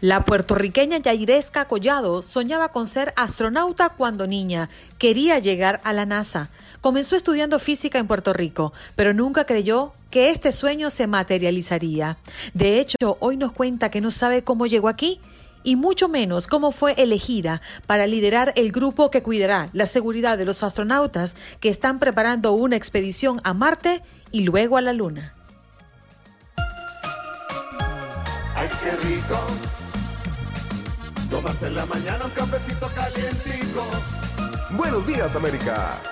La puertorriqueña Yairesca Collado soñaba con ser astronauta cuando niña. Quería llegar a la NASA. Comenzó estudiando física en Puerto Rico, pero nunca creyó que este sueño se materializaría. De hecho, hoy nos cuenta que no sabe cómo llegó aquí y mucho menos cómo fue elegida para liderar el grupo que cuidará la seguridad de los astronautas que están preparando una expedición a Marte y luego a la Luna. ¡Ay, qué rico! Tomarse en la mañana un cafecito calientico. Buenos días, América.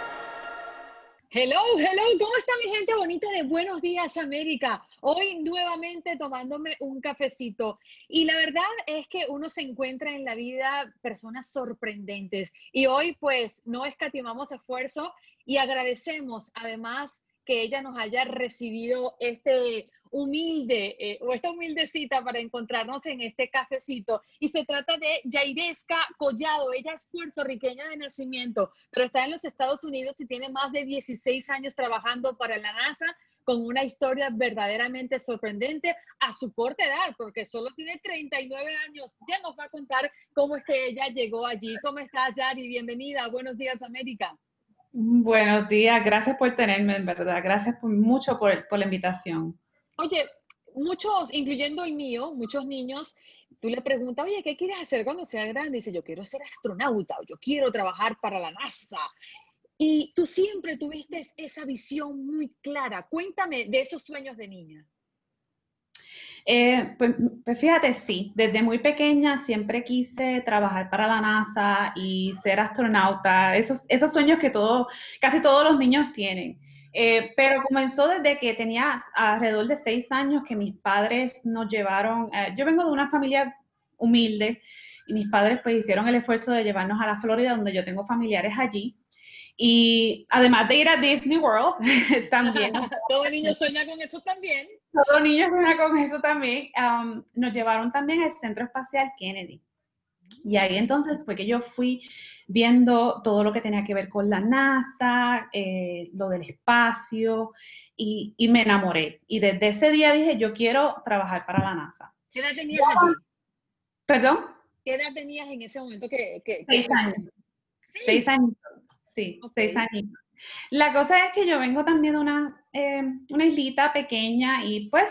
Hello, hello, ¿cómo está mi gente bonita de Buenos Días América? Hoy nuevamente tomándome un cafecito y la verdad es que uno se encuentra en la vida personas sorprendentes y hoy pues no escatimamos esfuerzo y agradecemos además que ella nos haya recibido este humilde eh, o esta humilde cita para encontrarnos en este cafecito. Y se trata de Yairesca Collado. Ella es puertorriqueña de nacimiento, pero está en los Estados Unidos y tiene más de 16 años trabajando para la NASA con una historia verdaderamente sorprendente a su corta edad, porque solo tiene 39 años. Ya nos va a contar cómo es que ella llegó allí. ¿Cómo estás, Yari? Bienvenida. Buenos días, América. Buenos días. Gracias por tenerme, en verdad. Gracias mucho por, por la invitación. Oye, muchos, incluyendo el mío, muchos niños, tú le preguntas, oye, ¿qué quieres hacer cuando seas grande? dice, yo quiero ser astronauta o yo quiero trabajar para la NASA. Y tú siempre tuviste esa visión muy clara. Cuéntame de esos sueños de niña. Eh, pues, pues, fíjate, sí, desde muy pequeña siempre quise trabajar para la NASA y ser astronauta, esos, esos sueños que todo, casi todos los niños tienen. Eh, pero comenzó desde que tenía alrededor de seis años que mis padres nos llevaron, eh, yo vengo de una familia humilde y mis padres pues hicieron el esfuerzo de llevarnos a la Florida donde yo tengo familiares allí. Y además de ir a Disney World, también. Todo niño sueña con eso también. Todo niño sueña con eso también. Um, nos llevaron también al Centro Espacial Kennedy. Y ahí entonces fue que yo fui viendo todo lo que tenía que ver con la NASA, eh, lo del espacio, y, me enamoré. Y desde ese día dije, yo quiero trabajar para la NASA. ¿Qué edad tenías allí? ¿Perdón? ¿Qué edad tenías en ese momento? Que, seis años. Seis años, sí, seis años. La cosa es que yo vengo también de una, eh, una islita pequeña y pues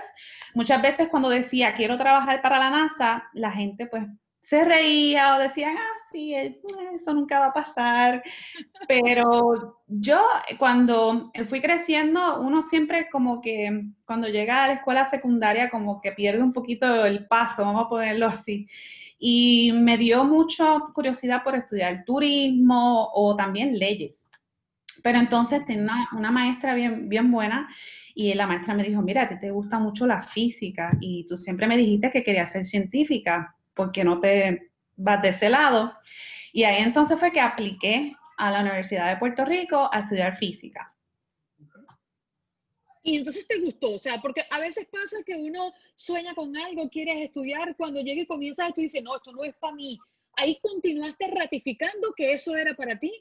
muchas veces cuando decía quiero trabajar para la NASA, la gente pues se reía o decía, ah, sí, eh, eso nunca va a pasar. Pero yo cuando fui creciendo, uno siempre como que cuando llega a la escuela secundaria como que pierde un poquito el paso, vamos a ponerlo así. Y me dio mucha curiosidad por estudiar turismo o también leyes. Pero entonces tenía una, maestra bien, bien buena y la maestra me dijo, mira, a ti te gusta mucho la física y tú siempre me dijiste que querías ser científica porque no te vas de ese lado. Y ahí entonces fue que apliqué a la Universidad de Puerto Rico a estudiar física. Y entonces te gustó, o sea, porque a veces pasa que uno sueña con algo, quieres estudiar, cuando llega y comienzas, tú dices, no, esto no es para mí. Ahí continuaste ratificando que eso era para ti.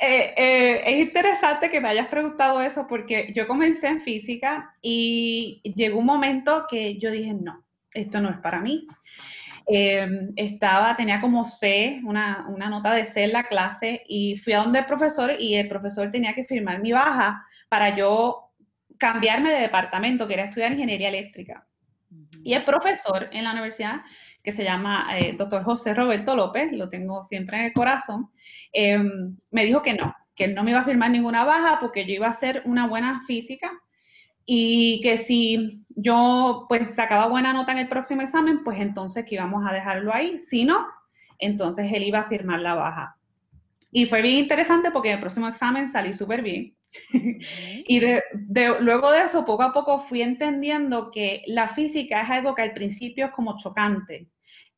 Eh, eh, es interesante que me hayas preguntado eso porque yo comencé en física y llegó un momento que yo dije, no, esto no es para mí. Em, estaba, tenía como C, una, una, nota de C en la clase y fui a donde el profesor y el profesor tenía que firmar mi baja para yo cambiarme de departamento, quería estudiar ingeniería eléctrica. Y el profesor en la universidad, que se llama eh, doctor José Roberto López, lo tengo siempre en el corazón, em, me dijo que no, que él no me iba a firmar ninguna baja porque yo iba a hacer una buena física y que si yo pues sacaba buena nota en el próximo examen, pues entonces que íbamos a dejarlo ahí. Si no, entonces él iba a firmar la baja. Y fue bien interesante porque en el próximo examen salí súper bien. y de, luego de eso, poco a poco fui entendiendo que la física es algo que al principio es como chocante.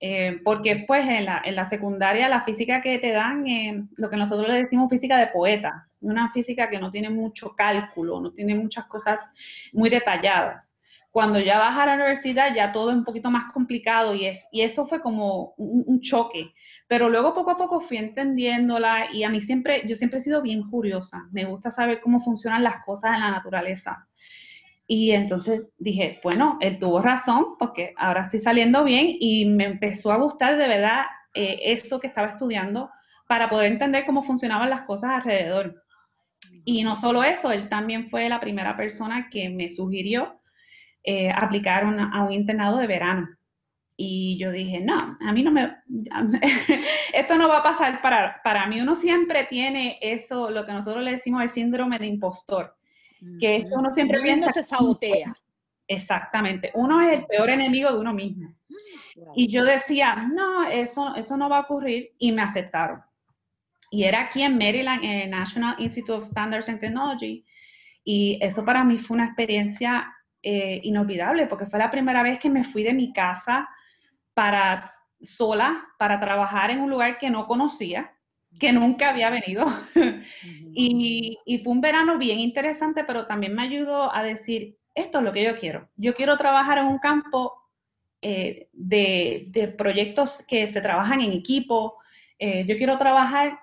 Eh, porque pues en la, secundaria la física que te dan, eh, lo que nosotros le decimos física de poeta, una física que no tiene mucho cálculo, no tiene muchas cosas muy detalladas. Cuando ya vas a la universidad ya todo es un poquito más complicado y, es, y eso fue como un, choque. Pero luego poco a poco fui entendiéndola y a mí siempre, yo siempre he sido bien curiosa. Me gusta saber cómo funcionan las cosas en la naturaleza. Y entonces dije, bueno, él tuvo razón porque ahora estoy saliendo bien y me empezó a gustar de verdad eh, eso que estaba estudiando para poder entender cómo funcionaban las cosas alrededor. Y no solo eso, él también fue la primera persona que me sugirió eh, aplicar a un internado de verano. Y yo dije, no, a mí no me, esto no va a pasar para, para mí. Uno siempre tiene eso, lo que nosotros le decimos el síndrome de impostor, que uno siempre piensa... se sabotea. Exactamente, uno es el peor enemigo de uno mismo. Y yo decía, no, eso, eso no va a ocurrir y me aceptaron. Y era aquí en Maryland, en el National Institute of Standards and Technology. Y eso para mí fue una experiencia eh, inolvidable porque fue la primera vez que me fui de mi casa para sola, para trabajar en un lugar que no conocía, que nunca había venido. y, y, fue un verano bien interesante, pero también me ayudó a decir, esto es lo que yo quiero. Yo quiero trabajar en un campo eh, de, de, proyectos que se trabajan en equipo. Eh, yo quiero trabajar,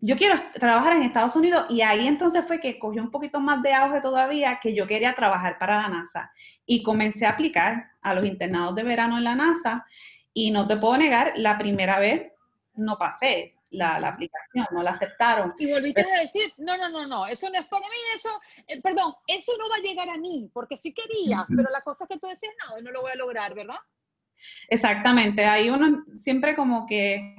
yo quiero trabajar en Estados Unidos y ahí entonces fue que cogió un poquito más de auge todavía que yo quería trabajar para la NASA y comencé a aplicar a los internados de verano en la NASA y no te puedo negar, la primera vez no pasé la, aplicación, no la aceptaron. Y volviste a decir, no, no, no, no, eso no es para mí, eso, eh, perdón, eso no va a llegar a mí, porque sí quería, pero la cosa es que tú decías, no, no lo voy a lograr, ¿verdad? Exactamente, ahí uno siempre como que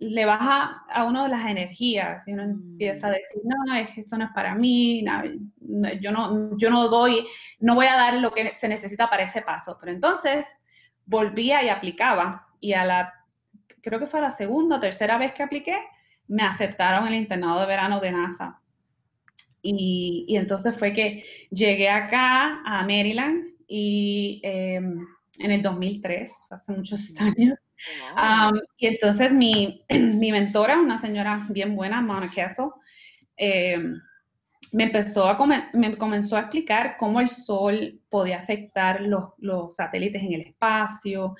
le baja a uno de las energías y uno empieza a mm. decir, no, esto no es para mí, yo, no, yo no doy, no voy a dar lo que se necesita para ese paso. Pero entonces volvía y aplicaba y a la, creo que fue la segunda o tercera vez que apliqué, me aceptaron el internado de verano de NASA. Y, y entonces fue que llegué acá a Maryland y... Eh, en el 2003, hace muchos años. y entonces mi, mi, mentora, una señora bien buena, Mona Castle, em, me, empezó a me comenzó a explicar cómo el sol podía afectar los, los, satélites en el espacio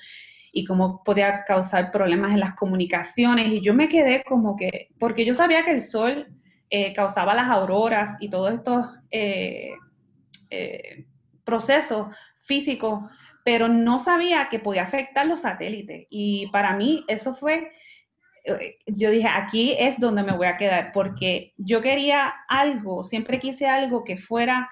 y cómo podía causar problemas en las comunicaciones. Y yo me quedé como que, porque yo sabía que el sol eh, causaba las auroras y todos estos eh, eh, procesos físicos pero no sabía que podía afectar los satélites. Y para mí eso fue, yo dije, aquí es donde me voy a quedar, porque yo quería algo, siempre quise algo que fuera,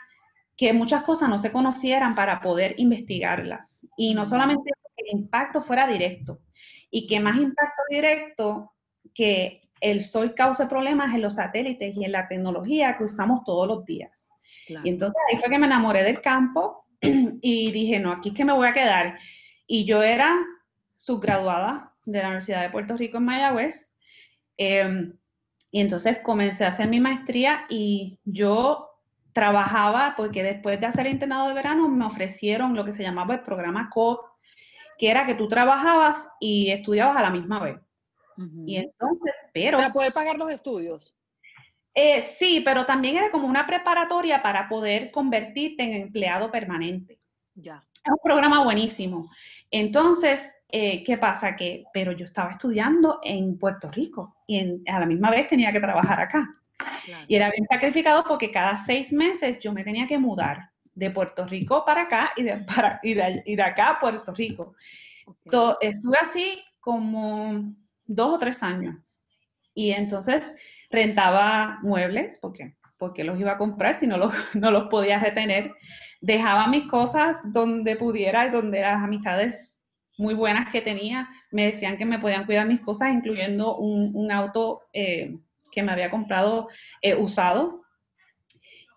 que muchas cosas no se conocieran para poder investigarlas. Y no solamente el impacto fuera directo, y que más impacto directo que el sol cause problemas en los satélites y en la tecnología que usamos todos los días. Y entonces ahí fue que me enamoré del campo y dije, no, aquí es que me voy a quedar. Y yo era subgraduada de la Universidad de Puerto Rico en Mayagüez. Em, y entonces comencé a hacer mi maestría y yo trabajaba, porque después de hacer el internado de verano me ofrecieron lo que se llamaba el programa COD, que era que tú trabajabas y estudiabas a la misma vez. Y entonces, pero... Para poder pagar los estudios. Eh, sí, pero también era como una preparatoria para poder convertirte en empleado permanente. Ya. Es un programa buenísimo. Entonces, eh, ¿qué pasa? Que, pero yo estaba estudiando en Puerto Rico y a la misma vez tenía que trabajar acá. Y era bien sacrificado porque cada seis meses yo me tenía que mudar de Puerto Rico para acá y de, para, y de, acá a Puerto Rico. estuve así como dos o tres años. Y entonces rentaba muebles, porque, porque los iba a comprar si no los, no los podía retener. Dejaba mis cosas donde pudiera y donde las amistades muy buenas que tenía me decían que me podían cuidar mis cosas, incluyendo un, auto eh, que me había comprado eh, usado.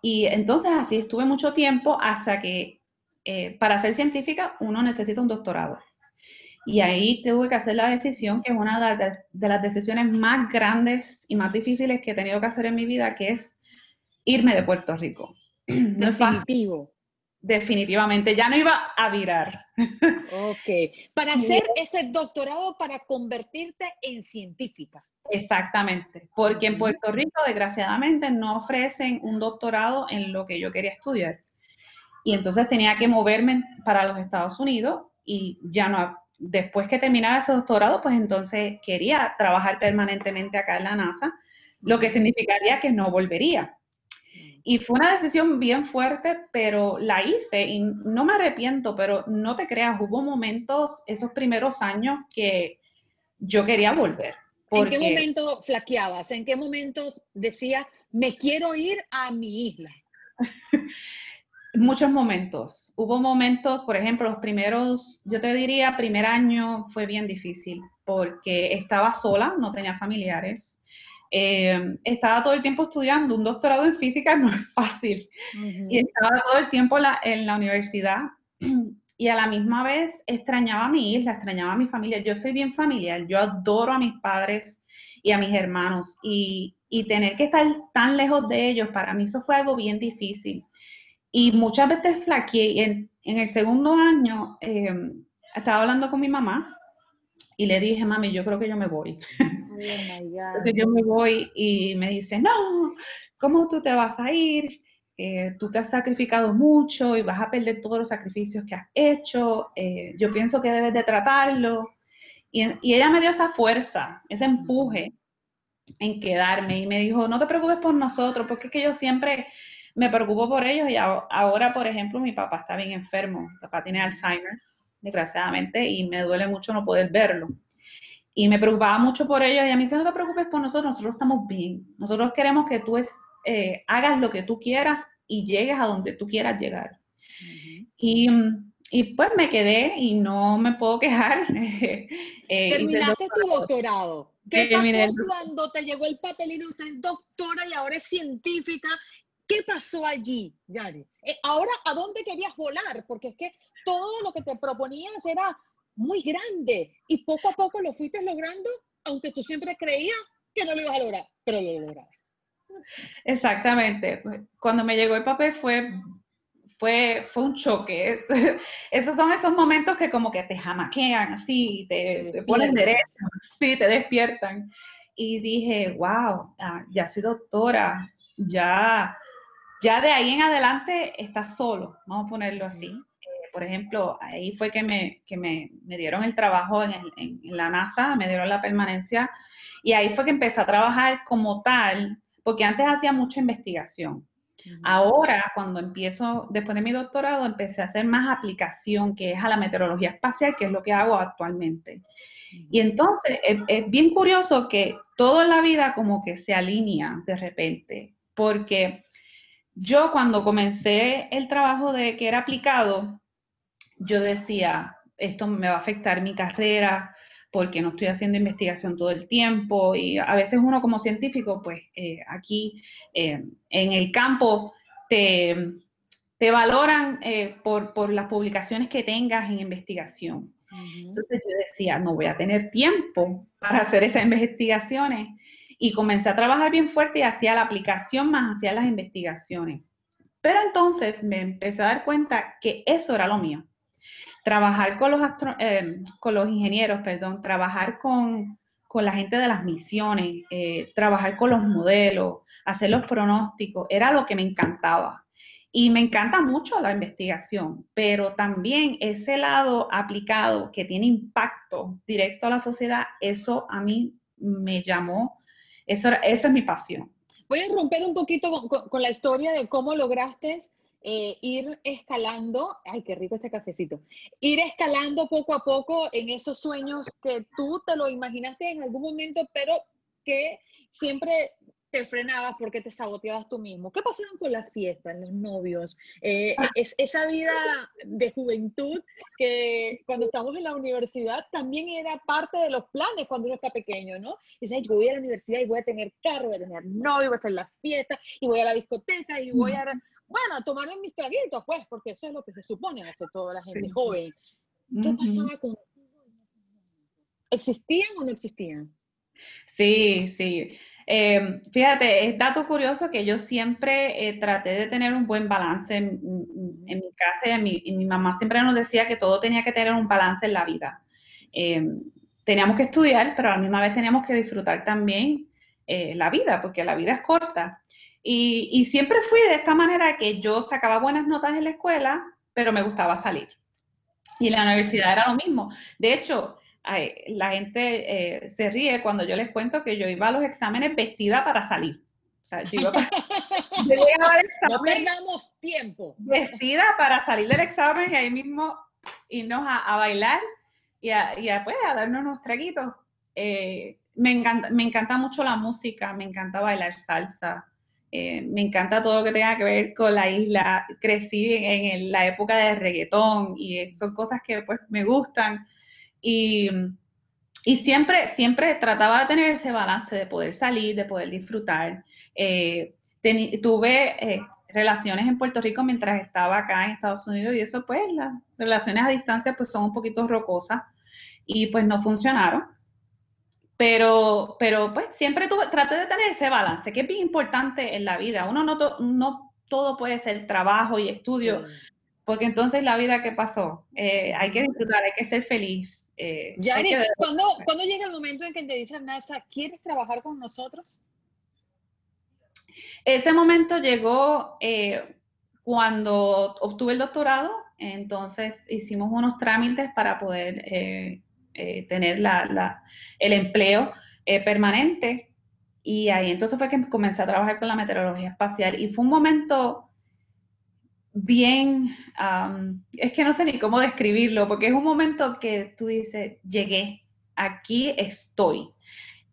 Y entonces así estuve mucho tiempo hasta que eh, para ser científica uno necesita un doctorado. Y ahí tuve que hacer la decisión, que es una de las decisiones más grandes y más difíciles que he tenido que hacer en mi vida, que es irme de Puerto Rico. Definitivo. Definitivamente, ya no iba a virar. Ok, para hacer ese doctorado, para convertirte en científica. Exactamente, porque en Puerto Rico, desgraciadamente, no ofrecen un doctorado en lo que yo quería estudiar. Y entonces tenía que moverme para los Estados Unidos y ya no, después que terminara ese doctorado, pues entonces quería trabajar permanentemente acá en la NASA, lo que significaría que no volvería. Y fue una decisión bien fuerte, pero la hice y no me arrepiento, pero no te creas, hubo momentos esos primeros años que yo quería volver. ¿En qué momento flaqueabas? ¿En qué momento decía, me quiero ir a mi isla? Muchos momentos. Hubo momentos, por ejemplo, los primeros, yo te diría, primer año fue bien difícil porque estaba sola, no tenía familiares. Eh, estaba todo el tiempo estudiando, un doctorado en física no es fácil. Y estaba todo el tiempo en la universidad y a la misma vez extrañaba a mi isla, extrañaba a mi familia. Yo soy bien familiar, yo adoro a mis padres y a mis hermanos y, y tener que estar tan lejos de ellos, para mí eso fue algo bien difícil. Y muchas veces flaqueé. En, en el segundo año eh, estaba hablando con mi mamá y le dije, mami, yo creo que yo me voy. Oh yo me voy y me dice, no, ¿cómo tú te vas a ir? Eh, tú te has sacrificado mucho y vas a perder todos los sacrificios que has hecho. Eh, yo pienso que debes de tratarlo. Y, y, ella me dio esa fuerza, ese empuje en quedarme y me dijo, no te preocupes por nosotros, porque es que yo siempre me preocupo por ellos y ahora, por ejemplo, mi papá está bien enfermo, mi papá tiene Alzheimer, desgraciadamente, y me duele mucho no poder verlo. Y me preocupaba mucho por ellos y a mí dice, no te preocupes por nosotros, nosotros estamos bien, nosotros queremos que tú es, eh, hagas lo que tú quieras y llegues a donde tú quieras llegar. y, y, pues me quedé y no me puedo quejar. eh, Terminaste tu doctorado. ¿Qué pasó cuando te llegó el papelito? Usted es doctora y ahora es científica ¿Qué pasó allí, Yari? Eh, ahora, ¿a dónde querías volar? Porque es que todo lo que te proponías era muy grande y poco a poco lo fuiste logrando, aunque tú siempre creías que no lo ibas a lograr, pero lo lograbas. Exactamente. Cuando me llegó el papel fue, fue, fue un choque. Esos son esos momentos que como que te jamaquean así, te, te ponen derecho, sí, te despiertan. Y dije, wow, ah, ya soy doctora, ya ya de ahí en adelante estás solo, vamos a ponerlo así. Eh, por ejemplo, ahí fue que me, que me, me dieron el trabajo en, en, la NASA, me dieron la permanencia y ahí fue que empecé a trabajar como tal, porque antes hacía mucha investigación. Ahora, cuando empiezo, después de mi doctorado, empecé a hacer más aplicación, que es a la meteorología espacial, que es lo que hago actualmente. Y entonces, es, es bien curioso que todo en la vida como que se alinea de repente, porque yo cuando comencé el trabajo de que era aplicado, yo decía, esto me va a afectar mi carrera porque no estoy haciendo investigación todo el tiempo y a veces uno como científico, pues eh, aquí eh, en el campo te, te valoran eh, por, por, las publicaciones que tengas en investigación. Entonces yo decía, no voy a tener tiempo para hacer esas investigaciones y comencé a trabajar bien fuerte y hacía la aplicación más hacía las investigaciones. Pero entonces me empecé a dar cuenta que eso era lo mío. Trabajar con los, eh, con los ingenieros, perdón, trabajar con, con la gente de las misiones, eh, trabajar con los modelos, hacer los pronósticos, era lo que me encantaba. Y me encanta mucho la investigación, pero también ese lado aplicado que tiene impacto directo a la sociedad, eso a mí me llamó eso, esa es mi pasión. Voy a romper un poquito con, la historia de cómo lograste eh, ir escalando, ay, qué rico este cafecito, ir escalando poco a poco en esos sueños que tú te lo imaginaste en algún momento, pero que siempre te frenabas porque te saboteabas tú mismo. ¿Qué pasaban con las fiestas, los novios? Eh, es, esa vida de juventud que cuando estamos en la universidad también era parte de los planes cuando uno está pequeño, ¿no? Dice, yo voy a la universidad y voy a tener carro, voy a tener novio, voy a hacer las fiestas y voy a la discoteca y voy a, bueno, a tomarme mis traguitos, pues, porque eso es lo que se supone hacer toda la gente joven. ¿Qué pasaba con ¿Existían o no existían? Sí, sí. Eh, fíjate, es dato curioso que yo siempre eh, traté de tener un buen balance en, mi casa y, mi, mamá siempre nos decía que todo tenía que tener un balance en la vida. Eh, teníamos que estudiar, pero a la misma vez teníamos que disfrutar también la vida, porque la vida es corta. Y, y siempre fui de esta manera que yo sacaba buenas notas en la escuela, pero me gustaba salir. Y en la universidad era lo mismo. De hecho, la gente eh, se ríe cuando yo les cuento que yo iba a los exámenes vestida para salir. O sea, yo iba no perdamos tiempo. Vestida para salir del examen y ahí mismo irnos a, bailar y a, y a, pues, a darnos unos traguitos. Eh, me, encanta, me encanta mucho la música, me encanta bailar salsa, eh, me encanta todo lo que tenga que ver con la isla. Crecí en, la época de reggaetón y son cosas que pues me gustan. Y, y, siempre, siempre trataba de tener ese balance de poder salir, de poder disfrutar. Eh, tuve eh, relaciones en Puerto Rico mientras estaba acá en Estados Unidos y eso pues las relaciones a distancia pues son un poquito rocosas y pues no funcionaron. Pero, pero pues siempre tuve, traté de tener ese balance, que es bien importante en la vida. Uno no, no todo puede ser trabajo y estudio, porque entonces la vida que pasó, eh, hay que disfrutar, hay que ser feliz. Eh, ¿cuándo, llega el momento en que te dicen NASA, ¿quieres trabajar con nosotros? Ese momento llegó eh, cuando obtuve el doctorado, entonces hicimos unos trámites para poder eh, tener la, el empleo eh, permanente. Y ahí entonces fue que comencé a trabajar con la meteorología espacial y fue un momento bien, es que no sé ni cómo describirlo, porque es un momento que tú dices, llegué, aquí estoy.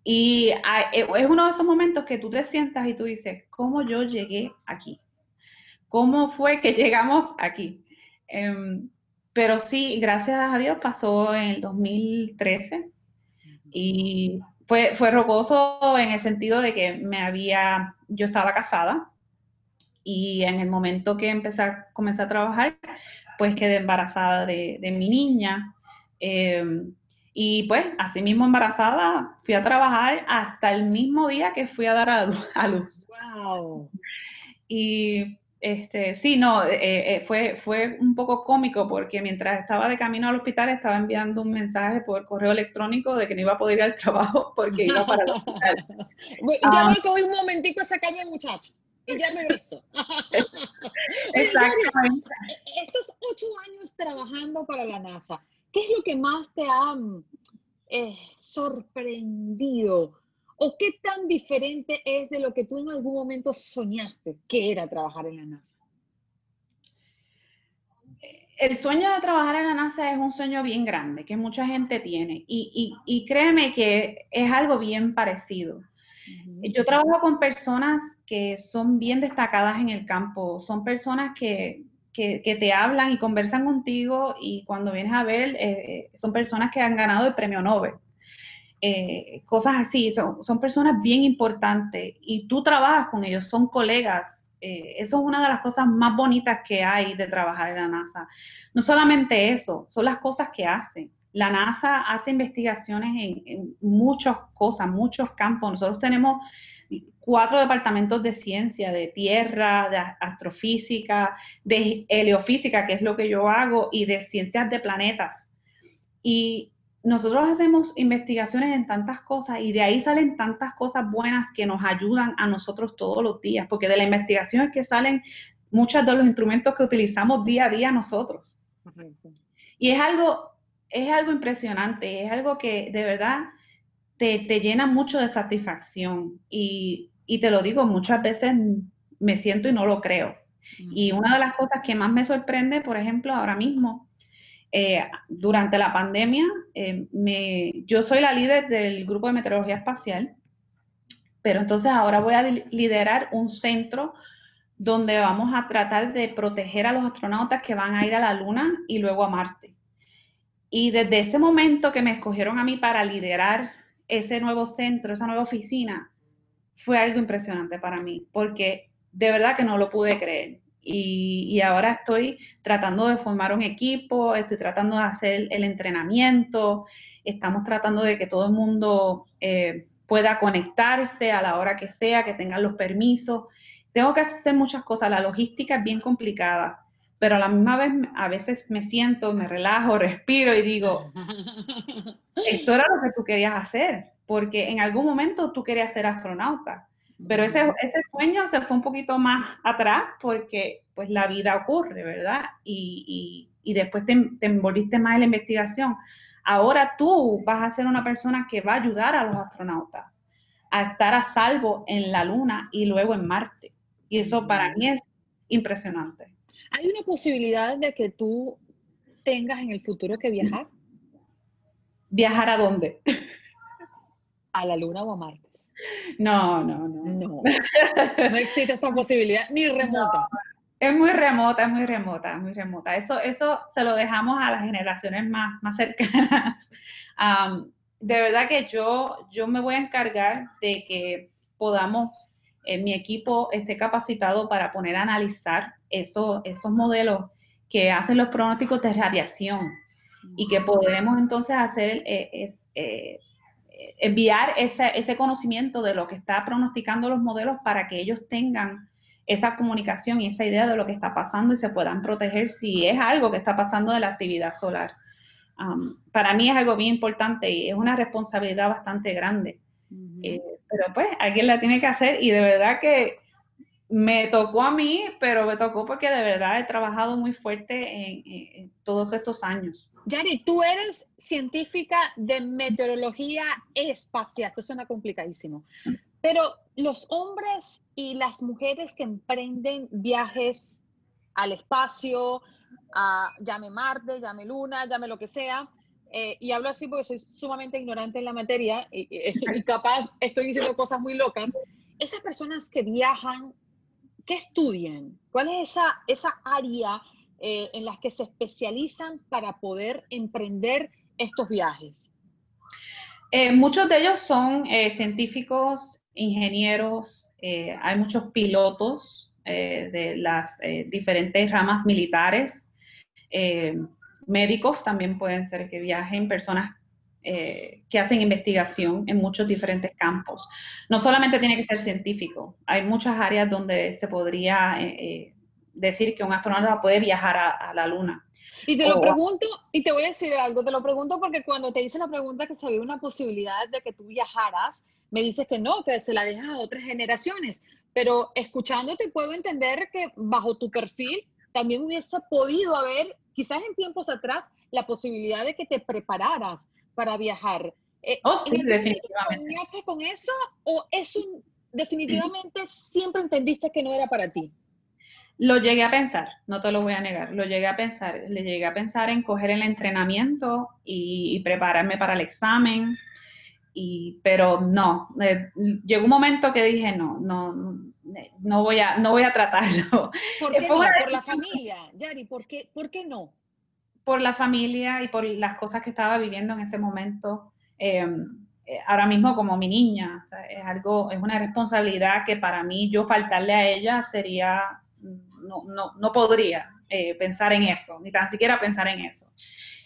Y eh, es uno de esos momentos que tú te sientas y tú dices, ¿cómo yo llegué aquí? ¿Cómo fue que llegamos aquí? Em, pero sí, gracias a Dios pasó en el 2013 y fue, fue rocoso en el sentido de que me había, yo estaba casada y en el momento que empecé a, comencé a trabajar, pues quedé embarazada de, mi niña. Em, y pues, así mismo embarazada, fui a trabajar hasta el mismo día que fui a dar a, a luz. Wow. Y este, sí, no, eh, eh, fue, fue un poco cómico porque mientras estaba de camino al hospital estaba enviando un mensaje por correo electrónico de que no iba a poder ir al trabajo porque iba para el hospital. ya ah. me cogí un momentico esa calle, muchacho, y ya me regreso. Exactamente. Estos ocho años trabajando para la NASA, ¿qué es lo que más te ha eh, sorprendido ¿O qué tan diferente es de lo que tú en algún momento soñaste que era trabajar en la NASA? El sueño de trabajar en la NASA es un sueño bien grande, que mucha gente tiene. Y, créeme que es algo bien parecido. Yo trabajo con personas que son bien destacadas en el campo, son personas que, te hablan y conversan contigo y cuando vienes a ver, eh, eh, son personas que han ganado el premio Nobel. Eh, cosas así, son, son, personas bien importantes y tú trabajas con ellos, son colegas. Eh, eso es una de las cosas más bonitas que hay de trabajar en la NASA. No solamente eso, son las cosas que hacen. La NASA hace investigaciones en, en muchas cosas, muchos campos. Nosotros tenemos cuatro departamentos de ciencia, de tierra, de astrofísica, de heliofísica, que es lo que yo hago, y de ciencias de planetas. Y nosotros hacemos investigaciones en tantas cosas y de ahí salen tantas cosas buenas que nos ayudan a nosotros todos los días, porque de la investigación es que salen muchos de los instrumentos que utilizamos día a día nosotros. Y es algo, es algo impresionante, es algo que de verdad te, llena mucho de satisfacción. Y, y, te lo digo, muchas veces me siento y no lo creo. Y una de las cosas que más me sorprende, por ejemplo, ahora mismo, eh, durante la pandemia, eh, yo soy la líder del grupo de meteorología espacial, pero entonces ahora voy a liderar un centro donde vamos a tratar de proteger a los astronautas que van a ir a la Luna y luego a Marte. Y desde ese momento que me escogieron a mí para liderar ese nuevo centro, esa nueva oficina, fue algo impresionante para mí, porque de verdad que no lo pude creer. Y, ahora estoy tratando de formar un equipo, estoy tratando de hacer el entrenamiento, estamos tratando de que todo el mundo eh, pueda conectarse a la hora que sea, que tengan los permisos. Tengo que hacer muchas cosas, la logística es bien complicada, pero a la misma vez a veces me siento, me relajo, respiro y digo, esto era lo que tú querías hacer, porque en algún momento tú querías ser astronauta pero ese, ese sueño se fue un poquito más atrás porque pues la vida ocurre, ¿verdad? Y, y, y después te, te, envolviste más en la investigación. Ahora tú vas a ser una persona que va a ayudar a los astronautas a estar a salvo en la Luna y luego en Marte. Y eso para mí es impresionante. ¿Hay una posibilidad de que tú tengas en el futuro que viajar? ¿Viajar a dónde? ¿A la Luna o a Marte? No, no, no. No, no existe esa posibilidad, ni remota. es muy remota, es muy remota, muy remota. Eso, eso se lo dejamos a las generaciones más, más cercanas. de verdad que yo, yo me voy a encargar de que podamos, eh, mi equipo esté capacitado para poner a analizar eso, esos modelos que hacen los pronósticos de radiación y que podemos entonces hacer eh, es, eh, enviar ese, ese conocimiento de lo que está pronosticando los modelos para que ellos tengan esa comunicación y esa idea de lo que está pasando y se puedan proteger si es algo que está pasando de la actividad solar. Um, para mí es algo bien importante y es una responsabilidad bastante grande. Eh, pero pues alguien la tiene que hacer y de verdad que me tocó a mí, pero me tocó porque de verdad he trabajado muy fuerte en, todos estos años. Yari, tú eres científica de meteorología espacial, esto suena complicadísimo, pero los hombres y las mujeres que emprenden viajes al espacio, a, llame Marte, llame Luna, llame lo que sea, eh, y hablo así porque soy sumamente ignorante en la materia y, y capaz estoy diciendo cosas muy locas, esas personas que viajan ¿Qué estudian? ¿Cuál es esa, esa área eh, en las que se especializan para poder emprender estos viajes? Eh, muchos de ellos son eh, científicos, ingenieros, hay muchos pilotos de las diferentes ramas militares, médicos también pueden ser que viajen, personas eh, que hacen investigación en muchos diferentes campos. No solamente tiene que ser científico, hay muchas áreas donde se podría eh, eh, decir que un astronauta puede viajar a, la Luna. Y te lo pregunto, y te voy a decir algo, te lo pregunto porque cuando te hice la pregunta que se había una posibilidad de que tú viajaras, me dices que no, que se la dejas a otras generaciones, pero escuchándote puedo entender que bajo tu perfil también hubiese podido haber, quizás en tiempos atrás, la posibilidad de que te prepararas para viajar. Eh, oh, sí, definitivamente. con eso o eso definitivamente siempre entendiste que no era para ti? Lo llegué a pensar, no te lo voy a negar, lo llegué a pensar, le llegué a pensar en coger el entrenamiento y, prepararme para el examen, y, pero no, eh, llegó un momento que dije, no, no, no voy a, no voy a tratarlo. ¿Por qué no? Por la familia, Yari, ¿por qué, ¿por qué no? Por la familia y por las cosas que estaba viviendo en ese momento. Em, eh, ahora mismo como mi niña, es algo, es una responsabilidad que para mí yo faltarle a ella sería, no, no, no podría eh, pensar en eso, ni tan siquiera pensar en eso.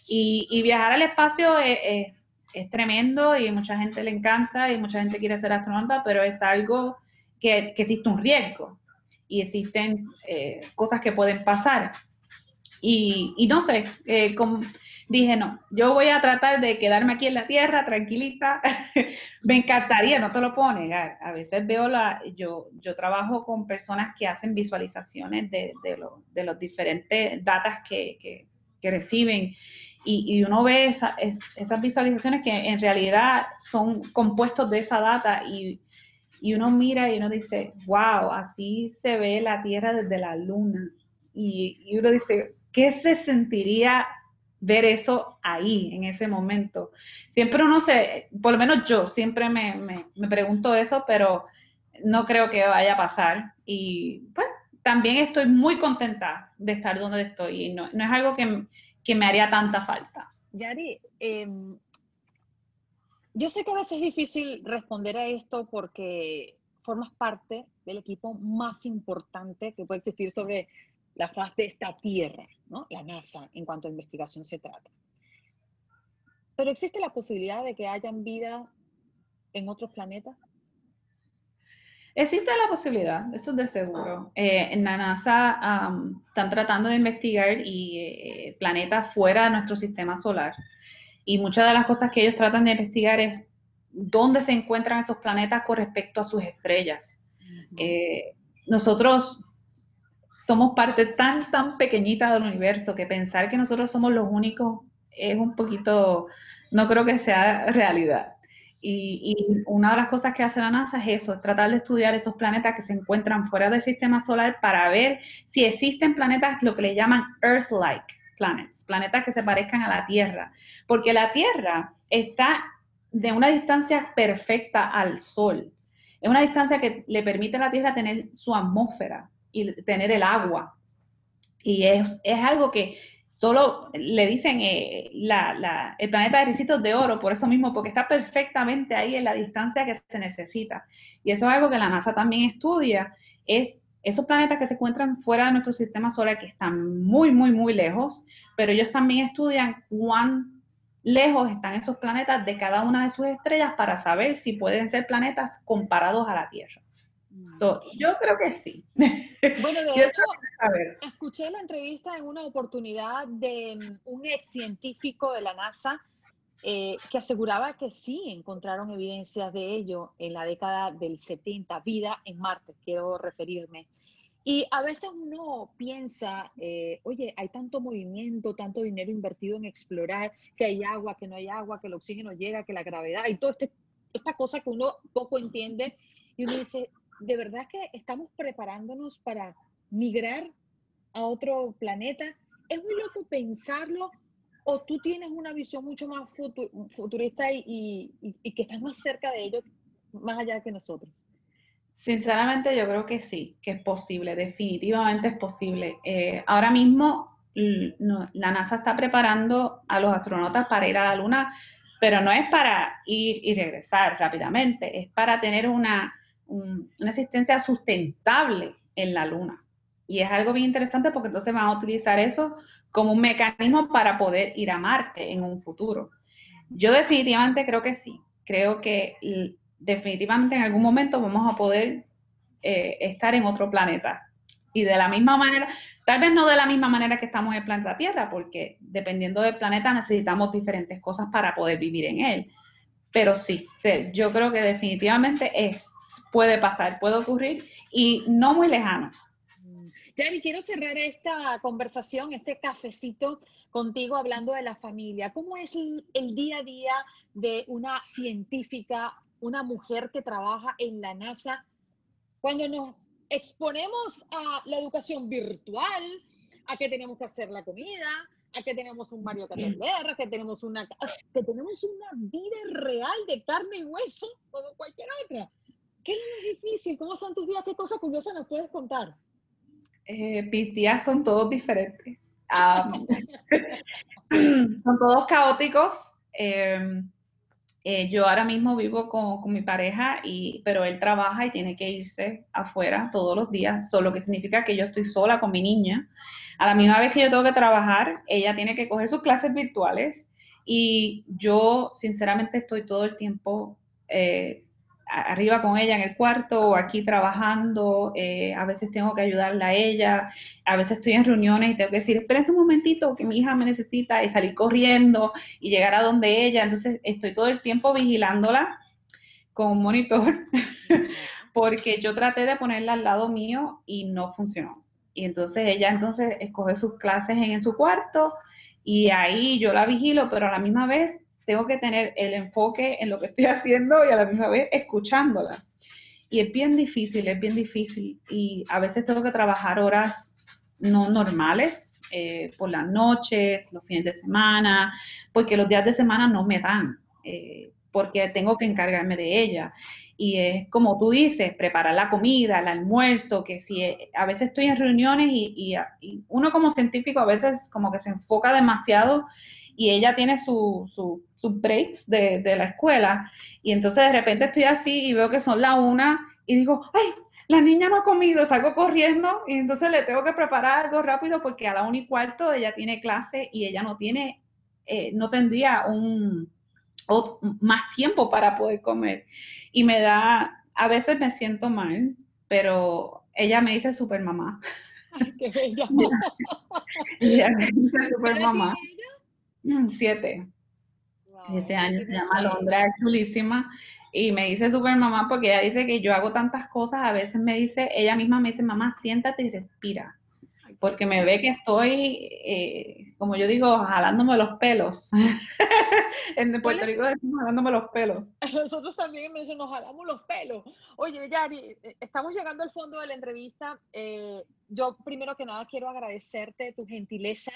Y, viajar al espacio es, es, tremendo y mucha gente le encanta y mucha gente quiere ser astronauta, pero es algo que, que existe un riesgo y existen eh, cosas que pueden pasar. Y, no sé, eh, dije, no, yo voy a tratar de quedarme aquí en la tierra, tranquilita. Me encantaría, no te lo puedo negar. A veces veo la, yo, yo trabajo con personas que hacen visualizaciones de, de, los diferentes datos que, reciben. Y, uno ve esas visualizaciones que en realidad son compuestos de esa data y, y uno mira y uno dice, wow, así se ve la Tierra desde la Luna. Y, y uno dice, ¿Qué se sentiría ver eso ahí, en ese momento? Siempre uno se, por lo menos yo, siempre me, pregunto eso, pero no creo que vaya a pasar. Y pues también estoy muy contenta de estar donde estoy y no, es algo que, me haría tanta falta. Yari, em, yo sé que a veces es difícil responder a esto porque formas parte del equipo más importante que puede existir sobre la faz de esta Tierra, ¿no? la NASA, en cuanto a investigación se trata. Pero existe la posibilidad de que hayan vida en otros planetas. Existe la posibilidad, eso es de seguro. Eh, en la NASA están tratando de investigar y, eh, planetas fuera de nuestro sistema solar. Y muchas de las cosas que ellos tratan de investigar es dónde se encuentran esos planetas con respecto a sus estrellas. Eh, nosotros somos parte tan, tan pequeñita del universo que pensar que nosotros somos los únicos es un poquito, no creo que sea realidad. Y, y, una de las cosas que hace la NASA es eso, es tratar de estudiar esos planetas que se encuentran fuera del sistema solar para ver si existen planetas, lo que le llaman Earth-like planets, planetas que se parezcan a la Tierra. Porque la Tierra está de una distancia perfecta al Sol. Es una distancia que le permite a la Tierra tener su atmósfera y tener el agua. Y es, es algo que solo le dicen eh, el planeta de Ricitos de Oro, por eso mismo, porque está perfectamente ahí en la distancia que se necesita. Y eso es algo que la NASA también estudia, es esos planetas que se encuentran fuera de nuestro sistema solar, que están muy, muy, muy lejos, pero ellos también estudian cuán lejos están esos planetas de cada una de sus estrellas para saber si pueden ser planetas comparados a la Tierra. Mm. yo creo que sí. Bueno, de hecho, escuché la entrevista en una oportunidad de un ex científico de la NASA eh, que aseguraba que sí encontraron evidencias de ello en la década del 70, vida en Marte, quiero referirme. Y a veces uno piensa, eh, oye, hay tanto movimiento, tanto dinero invertido en explorar, que hay agua, que no hay agua, que el oxígeno llega, que la gravedad, y toda este, esta cosa que uno poco entiende. Y uno dice, ¿de verdad que estamos preparándonos para migrar a otro planeta? Es muy loco pensarlo, o tú tienes una visión mucho más futurista y, que estás más cerca de ello, más allá que nosotros. Sinceramente yo creo que sí, que es posible, definitivamente es posible. Eh, ahora mismo la NASA está preparando a los astronautas para ir a la Luna, pero no es para ir y regresar rápidamente, es para tener una, una existencia sustentable en la Luna. Y es algo bien interesante porque entonces van a utilizar eso como un mecanismo para poder ir a Marte en un futuro. Yo definitivamente creo que sí. Creo que definitivamente en algún momento vamos a poder eh, estar en otro planeta. Y de la misma manera, tal vez no de la misma manera que estamos en el planeta Tierra, porque dependiendo del planeta necesitamos diferentes cosas para poder vivir en él. Pero sí, sí yo creo que definitivamente es, puede pasar, puede ocurrir y no muy lejano. Yari, quiero cerrar esta conversación, este cafecito contigo hablando de la familia. ¿Cómo es el, día a día de una científica, una mujer que trabaja en la NASA, cuando nos exponemos a la educación virtual, a que tenemos que hacer la comida, a que tenemos un Mario Kart a que tenemos una que tenemos una vida real de carne y hueso como cualquier otra. ¿Qué es lo difícil? ¿Cómo son tus días? ¿Qué cosas curiosas nos puedes contar? eh, mis días son todos diferentes. son todos caóticos. Em, eh, yo ahora mismo vivo con, con, mi pareja, y, pero él trabaja y tiene que irse afuera todos los días, solo que significa que yo estoy sola con mi niña. A la misma vez que yo tengo que trabajar, ella tiene que coger sus clases virtuales y yo sinceramente estoy todo el tiempo eh, arriba con ella en el cuarto o aquí trabajando, eh, a veces tengo que ayudarla a ella, a veces estoy en reuniones y tengo que decir, espérense un momentito que mi hija me necesita y salir corriendo y llegar a donde ella, entonces estoy todo el tiempo vigilándola con un monitor porque yo traté de ponerla al lado mío y no funcionó. Y entonces ella entonces escoge sus clases en, en su cuarto y ahí yo la vigilo, pero a la misma vez tengo que tener el enfoque en lo que estoy haciendo y a la misma vez escuchándola. Y es bien difícil, es bien difícil. Y a veces tengo que trabajar horas no normales, eh, por las noches, los fines de semana, porque los días de semana no me dan, eh, porque tengo que encargarme de ella. Y es como tú dices, preparar la comida, el almuerzo, que si eh, a veces estoy en reuniones y, y uno como científico a veces como que se enfoca demasiado y ella tiene sus su, su breaks de, de, la escuela y entonces de repente estoy así y veo que son la una y digo, ay, la niña no ha comido, salgo corriendo y entonces le tengo que preparar algo rápido porque a la una y cuarto ella tiene clase y ella no tiene, eh, no tendría un, más tiempo para poder comer. Y me da, a veces me siento mal, pero ella me dice super mamá. Ay, qué bella. ella me dice super mamá. Mm, siete. siete años, se llama Londra, es chulísima. Y me dice súper mamá porque ella dice que yo hago tantas cosas, a veces me dice, ella misma me dice, mamá, siéntate y respira. porque me ve que estoy, eh, como yo digo, jalándome los pelos. en Puerto Rico decimos jalándome los pelos. Nosotros también nos jalamos los pelos. Oye, Yari, eh, estamos llegando al fondo de la entrevista. Eh, yo primero que nada quiero agradecerte tu gentileza,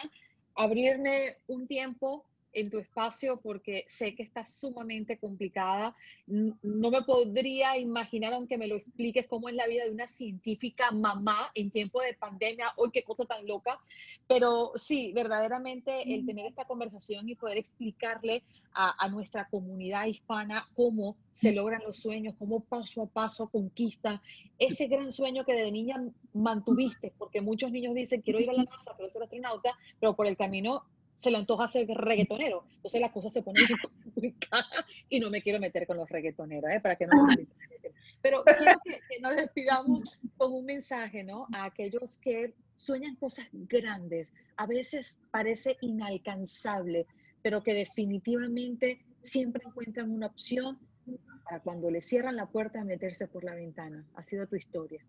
abrirme un tiempo en tu espacio porque sé que está sumamente complicada. No me podría imaginar, aunque me lo expliques, cómo es la vida de una científica mamá en tiempo de pandemia. Hoy qué cosa tan loca. Pero sí, verdaderamente el tener esta conversación y poder explicarle a, a nuestra comunidad hispana cómo se logran los sueños, cómo paso a paso conquista ese gran sueño que de niña mantuviste, porque muchos niños dicen, quiero ir a la NASA, quiero ser astronauta, pero por el camino se le antoja ser reggaetonero. Entonces las cosas se ponen complicadas y no me quiero meter con los reggaetoneros, ¿eh? Para que no me Pero quiero que, nos despidamos con un mensaje, ¿no? A aquellos que sueñan cosas grandes, a veces parece inalcanzable, pero que definitivamente siempre encuentran una opción para cuando le cierran la puerta meterse por la ventana. Ha sido tu historia.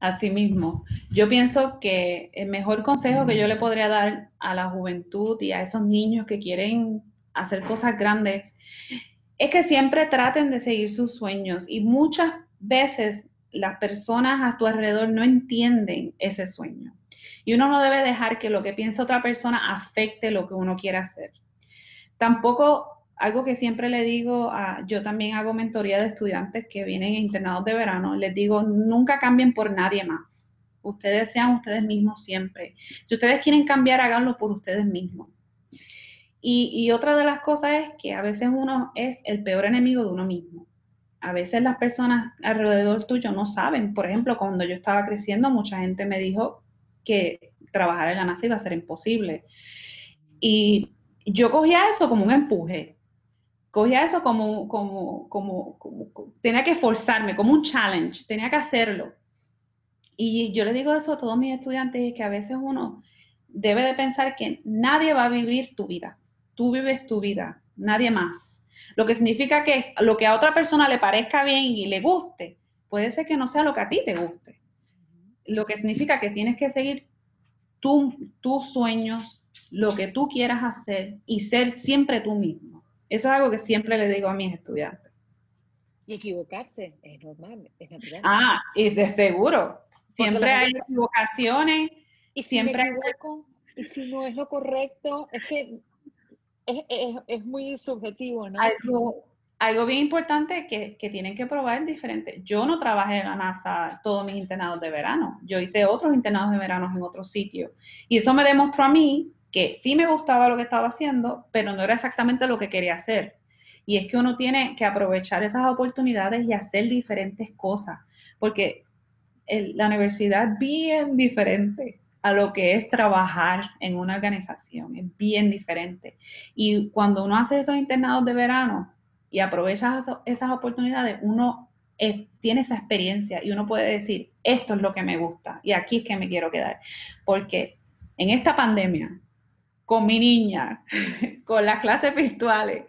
Asimismo, yo pienso que el mejor consejo que yo le podría dar a la juventud y a esos niños que quieren hacer cosas grandes es que siempre traten de seguir sus sueños y muchas veces las personas a tu alrededor no entienden ese sueño. Y uno no debe dejar que lo que piensa otra persona afecte lo que uno quiere hacer. Tampoco algo que siempre le digo, a, yo también hago mentoría de estudiantes que vienen internados de verano, les digo, nunca cambien por nadie más. Ustedes sean ustedes mismos siempre. Si ustedes quieren cambiar, háganlo por ustedes mismos. Y, y otra de las cosas es que a veces uno es el peor enemigo de uno mismo. A veces las personas alrededor tuyo no saben. Por ejemplo, cuando yo estaba creciendo, mucha gente me dijo que trabajar en la NASA iba a ser imposible. Y yo cogía eso como un empuje cogía eso como, como, como, tenía que forzarme, como un challenge, tenía que hacerlo. Y yo le digo eso a todos mis estudiantes, que a veces uno debe de pensar que nadie va a vivir tu vida, tú vives tu vida, nadie más. Lo que significa que lo que a otra persona le parezca bien y le guste, puede ser que no sea lo que a ti te guste. Lo que significa que tienes que seguir tus sueños, lo que tú quieras hacer y ser siempre tú mismo. Eso es algo que siempre le digo a mis estudiantes. Y equivocarse es normal, es natural. Ah, y de seguro. Siempre hay equivocaciones. Y siempre y si no es lo correcto, es que es, muy subjetivo, ¿no? Algo, bien importante que, que tienen que probar diferente. Yo no trabajé en la NASA todos mis internados de verano. Yo hice otros internados de verano en otros sitios. Y eso me demostró a mí que sí me gustaba lo que estaba haciendo, pero no era exactamente lo que quería hacer. Y es que uno tiene que aprovechar esas oportunidades y hacer diferentes cosas, porque la universidad es bien diferente a lo que es trabajar en una organización, es bien diferente. Y cuando uno hace esos internados de verano y aprovecha esas oportunidades, uno tiene esa experiencia y uno puede decir, esto es lo que me gusta y aquí es que me quiero quedar. Porque en esta pandemia, con mi niña, con las clases virtuales,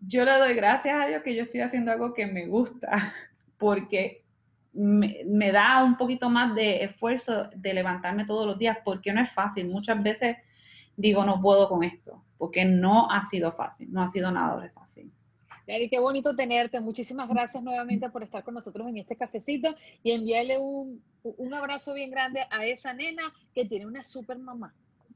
yo le doy gracias a Dios que yo estoy haciendo algo que me gusta, porque me, da un poquito más de esfuerzo de levantarme todos los días, porque no es fácil. Muchas veces digo, no puedo con esto, porque no ha sido fácil, no ha sido nada de fácil. Yari, qué bonito tenerte. Muchísimas gracias nuevamente por estar con nosotros en este cafecito y enviarle un, un abrazo bien grande a esa nena que tiene una super mamá.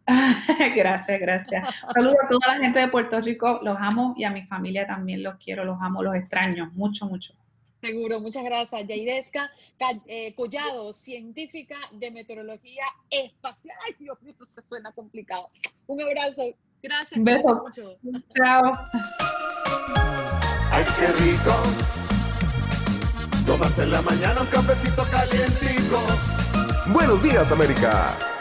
gracias, gracias. Saludos a toda la gente de Puerto Rico, los amo y a mi familia también los quiero, los amo, los extraño, mucho, mucho. Seguro, muchas gracias. Yairesca eh, Collado, científica de meteorología espacial. Ay, Dios mío, se suena complicado. Un abrazo. Gracias. Un beso. Mucho. Chao. Ay, qué rico. Tomarse en la mañana un cafecito calientico. Buenos días, América.